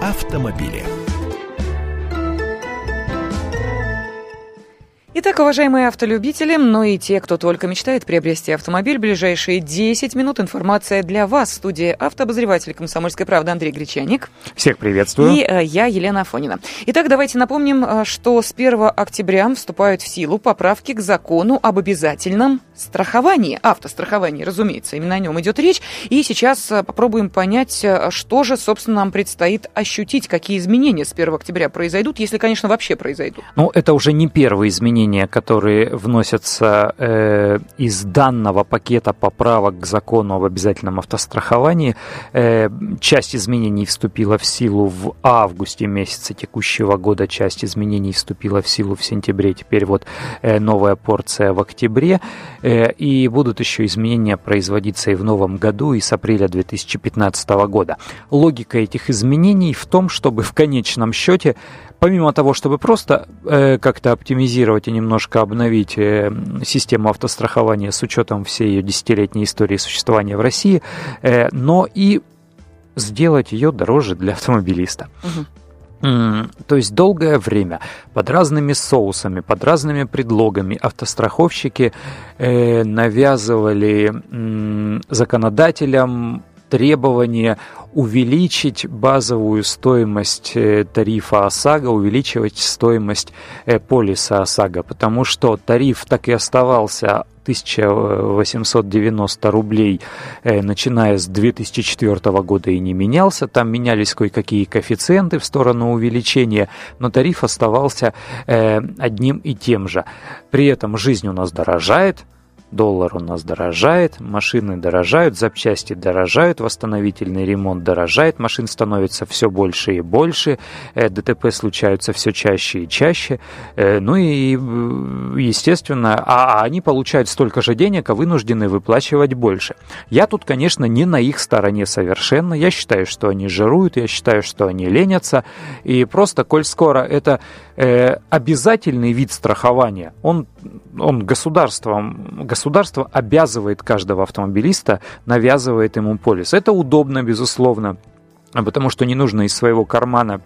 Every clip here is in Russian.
автомобили. Итак, уважаемые автолюбители, но и те, кто только мечтает приобрести автомобиль, ближайшие 10 минут информация для вас. В студии автообозреватель «Комсомольской правды» Андрей Гречаник. Всех приветствую. И э, я, Елена Афонина. Итак, давайте напомним, э, что с 1 октября вступают в силу поправки к закону об обязательном страховании, автостраховании, разумеется, именно о нем идет речь. И сейчас э, попробуем понять, что же, собственно, нам предстоит ощутить, какие изменения с 1 октября произойдут, если, конечно, вообще произойдут. Ну, это уже не первые изменения изменения, которые вносятся э, из данного пакета поправок к закону об обязательном автостраховании. Э, часть изменений вступила в силу в августе месяце текущего года, часть изменений вступила в силу в сентябре, теперь вот э, новая порция в октябре. Э, и будут еще изменения производиться и в новом году, и с апреля 2015 года. Логика этих изменений в том, чтобы в конечном счете помимо того, чтобы просто э, как-то оптимизировать и немножко обновить э, систему автострахования с учетом всей ее десятилетней истории существования в России, э, но и сделать ее дороже для автомобилиста. Угу. То есть долгое время под разными соусами, под разными предлогами автостраховщики э, навязывали законодателям требование увеличить базовую стоимость э, тарифа ОСАГО, увеличивать стоимость э, полиса ОСАГО, потому что тариф так и оставался 1890 рублей, э, начиная с 2004 года и не менялся. Там менялись кое-какие коэффициенты в сторону увеличения, но тариф оставался одним и тем же. При этом жизнь у нас дорожает, Доллар у нас дорожает, машины дорожают, запчасти дорожают, восстановительный ремонт дорожает, машин становится все больше и больше, э, ДТП случаются все чаще и чаще. Э, ну и, естественно, а, а они получают столько же денег, а вынуждены выплачивать больше. Я тут, конечно, не на их стороне совершенно. Я считаю, что они жируют, я считаю, что они ленятся. И просто, коль скоро это э, обязательный вид страхования, он, он государством, государство обязывает каждого автомобилиста, навязывает ему полис. Это удобно, безусловно, потому что не нужно из своего кармана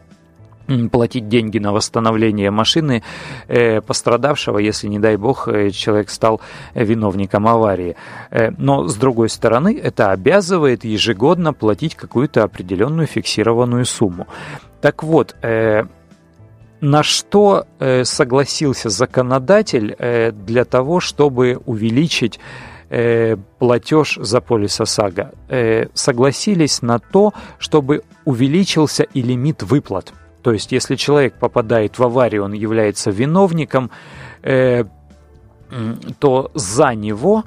платить деньги на восстановление машины э, пострадавшего, если, не дай бог, э, человек стал виновником аварии. Э, но, с другой стороны, это обязывает ежегодно платить какую-то определенную фиксированную сумму. Так вот, э, на что э, согласился законодатель э, для того, чтобы увеличить э, платеж за полис ОСАГО? Согласились на то, чтобы увеличился и лимит выплат. То есть, если человек попадает в аварию, он является виновником, то за него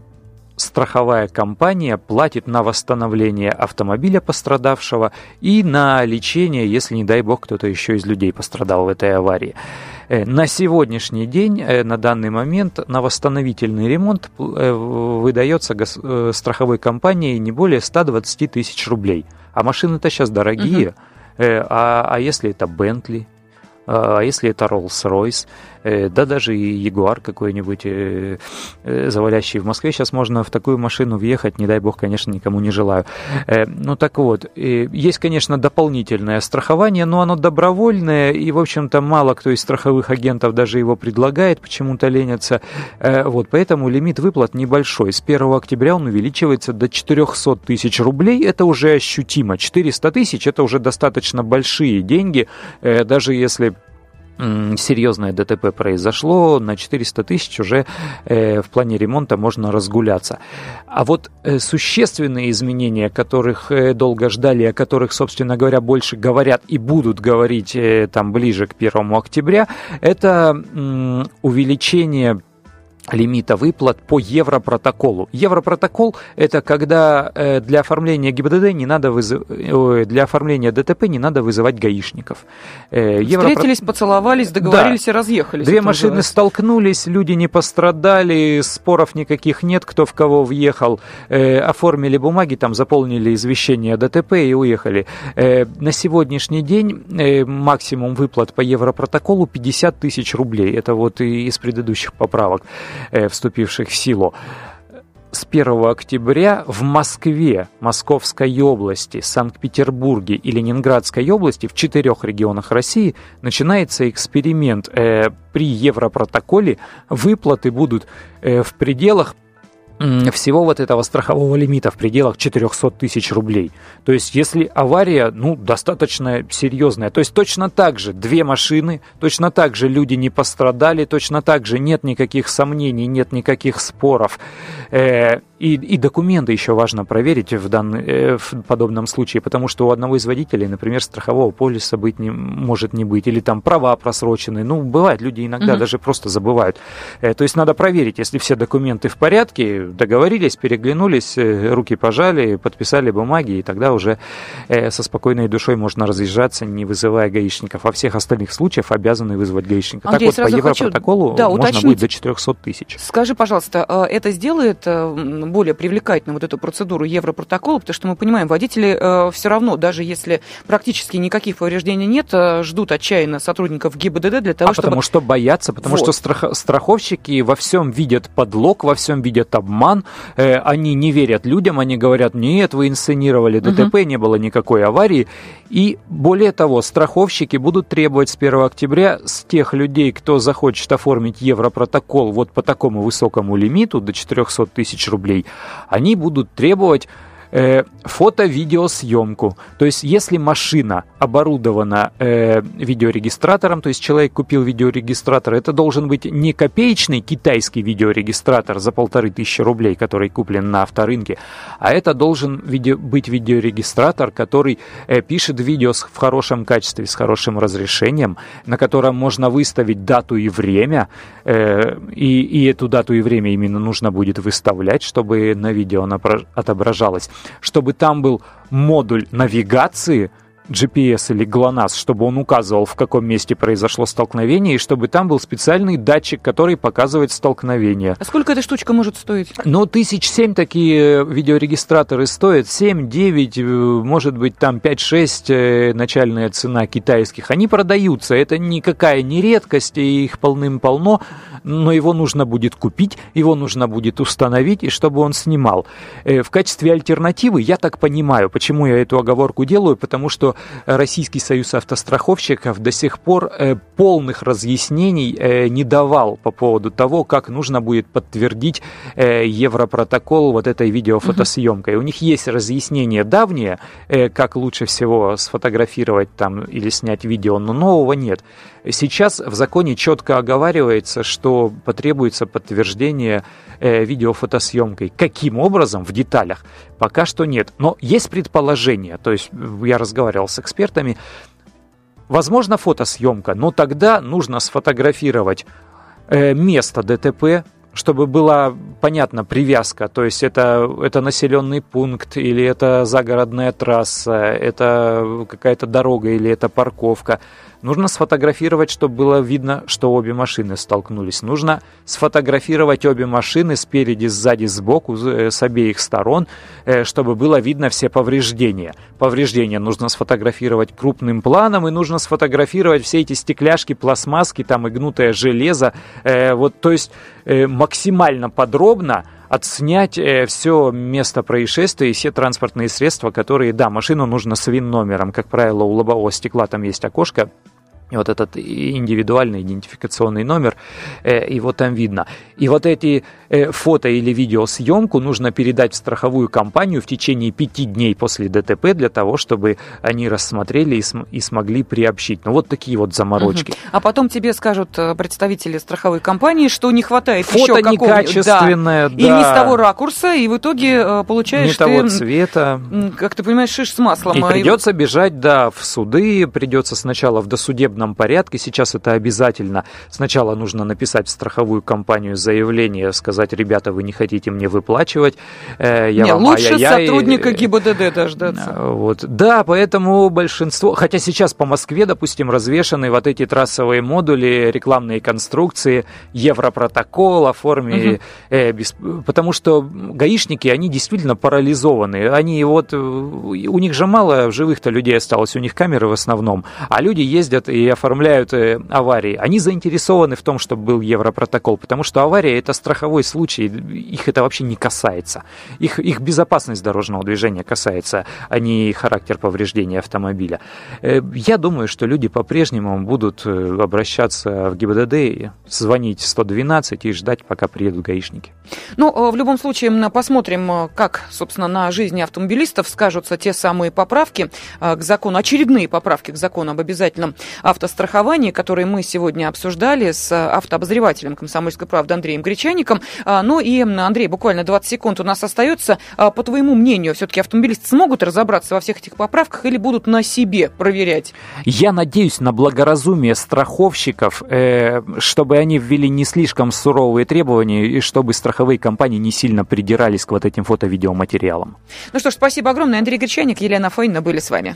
страховая компания платит на восстановление автомобиля пострадавшего и на лечение, если, не дай бог, кто-то еще из людей пострадал в этой аварии. Э, на сегодняшний день, э, на данный момент, на восстановительный ремонт э, выдается страховой компанией не более 120 тысяч рублей. А машины-то сейчас дорогие. Угу. А, а если это Бентли, а если это Rolls-Royce, Э, да даже и Ягуар какой-нибудь, э, э, завалящий в Москве, сейчас можно в такую машину въехать, не дай бог, конечно, никому не желаю. Ну так вот, есть, конечно, дополнительное страхование, но оно добровольное, и, в общем-то, мало кто из страховых агентов даже его предлагает, почему-то ленятся. Вот, поэтому лимит выплат небольшой. С 1 октября он увеличивается до 400 тысяч рублей, это уже ощутимо. 400 тысяч – это уже достаточно большие деньги, даже если серьезное ДТП произошло, на 400 тысяч уже э, в плане ремонта можно разгуляться. А вот э, существенные изменения, которых э, долго ждали, о которых, собственно говоря, больше говорят и будут говорить э, там ближе к 1 октября, это э, увеличение лимита выплат по Европротоколу. Европротокол – это когда э, для оформления ГИБДД не надо вызыв... для оформления ДТП не надо вызывать гаишников. Э, Европро... Встретились, поцеловались, договорились да. и разъехались. Две машины называется. столкнулись, люди не пострадали, споров никаких нет, кто в кого въехал. Э, оформили бумаги, там заполнили извещение о ДТП и уехали. На сегодняшний день максимум выплат по Европротоколу 50 тысяч рублей. Это вот и из предыдущих поправок. Э, вступивших в силу. с 1 октября в Москве, Московской области, Санкт-Петербурге и Ленинградской области, в четырех регионах России, начинается эксперимент. Э, при Европротоколе выплаты будут э, в пределах всего вот этого страхового лимита в пределах 400 тысяч рублей. То есть, если авария, ну, достаточно серьезная, то есть точно так же две машины, точно так же люди не пострадали, точно так же нет никаких сомнений, нет никаких споров. Э, и, и документы еще важно проверить в, данный, э, в подобном случае, потому что у одного из водителей, например, страхового полиса быть не, может не быть, или там права просрочены. Ну, бывает, люди иногда угу. даже просто забывают. Э, то есть надо проверить, если все документы в порядке, договорились, переглянулись, э, руки пожали, подписали бумаги, и тогда уже со спокойной душой можно разъезжаться, не вызывая гаишников. А всех остальных случаев обязаны вызвать гаишника. Андрей, так вот, по Европротоколу да, можно уточнить. будет до 400 тысяч. Скажи, пожалуйста, это сделает более привлекательной вот эту процедуру Европротокола, потому что мы понимаем, водители э, все равно, даже если практически никаких повреждений нет, э, ждут отчаянно сотрудников ГИБДД для того, а чтобы... потому что боятся, потому вот. что страх... страховщики во всем видят подлог, во всем видят обман, э, они не верят людям, они говорят, нет, вы инсценировали ДТП, угу. не было никакой аварии, и более того, страховщики будут требовать с 1 октября с тех людей, кто захочет оформить Европротокол вот по такому высокому лимиту до 400 тысяч рублей, они будут требовать э, фото-видеосъемку. То есть, если машина оборудована э, видеорегистратором, то есть человек купил видеорегистратор, это должен быть не копеечный китайский видеорегистратор за полторы тысячи рублей, который куплен на авторынке, а это должен видео, быть видеорегистратор, который э, пишет видео с, в хорошем качестве, с хорошим разрешением, на котором можно выставить дату и время, э, и, и эту дату и время именно нужно будет выставлять, чтобы на видео она отображалась чтобы там был модуль навигации – GPS или GLONASS, чтобы он указывал, в каком месте произошло столкновение, и чтобы там был специальный датчик, который показывает столкновение. А сколько эта штучка может стоить? Ну, тысяч семь такие видеорегистраторы стоят, семь, девять, э, может быть, там пять, шесть э, начальная цена китайских. Они продаются, это никакая не редкость, и их полным-полно, но его нужно будет купить, его нужно будет установить, и чтобы он снимал. Э, в качестве альтернативы, я так понимаю, почему я эту оговорку делаю, потому что Российский союз автостраховщиков до сих пор э, полных разъяснений э, не давал по поводу того, как нужно будет подтвердить э, Европротокол вот этой видеофотосъемкой. У них есть разъяснение давнее, как лучше всего сфотографировать там или снять видео, но нового нет. Сейчас в законе четко оговаривается, что потребуется подтверждение видеофотосъемкой. Каким образом, в деталях, пока что нет. Но есть предположение, то есть я разговаривал с экспертами, возможно фотосъемка, но тогда нужно сфотографировать э, место ДТП, чтобы была понятна привязка, то есть это, это населенный пункт, или это загородная трасса, это какая-то дорога, или это парковка. Нужно сфотографировать, чтобы было видно, что обе машины столкнулись. Нужно сфотографировать обе машины спереди, сзади, сбоку, э, с обеих сторон, э, чтобы было видно все повреждения. Повреждения нужно сфотографировать крупным планом, и нужно сфотографировать все эти стекляшки, пластмасски, там и гнутое железо. Э, вот, то есть максимально подробно отснять э, все место происшествия и все транспортные средства, которые, да, машину нужно с ВИН-номером. Как правило, у лобового стекла там есть окошко, вот этот индивидуальный идентификационный номер, э, его там видно. И вот эти э, фото или видеосъемку нужно передать в страховую компанию в течение пяти дней после ДТП для того, чтобы они рассмотрели и, см- и смогли приобщить. Ну вот такие вот заморочки. Угу. А потом тебе скажут э, представители страховой компании, что не хватает фото еще какого-нибудь. некачественное, да. да. И не с того ракурса, и в итоге получаешь не ты, того цвета. Как ты понимаешь, шиш с маслом. И а придется бежать, да, в суды, придется сначала в досудебном судебном порядке. Сейчас это обязательно. Сначала нужно написать в страховую компанию заявление, сказать, ребята, вы не хотите мне выплачивать. Э, я не, вам, лучше сотрудника ГИБДД дождаться. Э, вот. Да, поэтому большинство... Хотя сейчас по Москве, допустим, развешаны вот эти трассовые модули, рекламные конструкции, Европротокол о форме... Угу. Э, без... Потому что гаишники, они действительно парализованы. Они вот... У них же мало живых-то людей осталось, у них камеры в основном. А люди ездят и оформляют э, аварии, они заинтересованы в том, чтобы был Европротокол, потому что авария – это страховой случай, их это вообще не касается. Их, их безопасность дорожного движения касается, а не характер повреждения автомобиля. Э, я думаю, что люди по-прежнему будут э, обращаться в ГИБДД, звонить 112 и ждать, пока приедут гаишники. Ну, в любом случае, посмотрим, как, собственно, на жизни автомобилистов скажутся те самые поправки к закону, очередные поправки к закону об обязательном автостраховании, которые мы сегодня обсуждали с автообозревателем «Комсомольской правды» Андреем Гречаником. А, ну и, Андрей, буквально 20 секунд у нас остается. А, по твоему мнению, все-таки автомобилисты смогут разобраться во всех этих поправках или будут на себе проверять? Я надеюсь на благоразумие страховщиков, э, чтобы они ввели не слишком суровые требования и чтобы страховые компании не сильно придирались к вот этим фото-видеоматериалам. Ну что ж, спасибо огромное. Андрей Гречаник, Елена Фойна были с вами.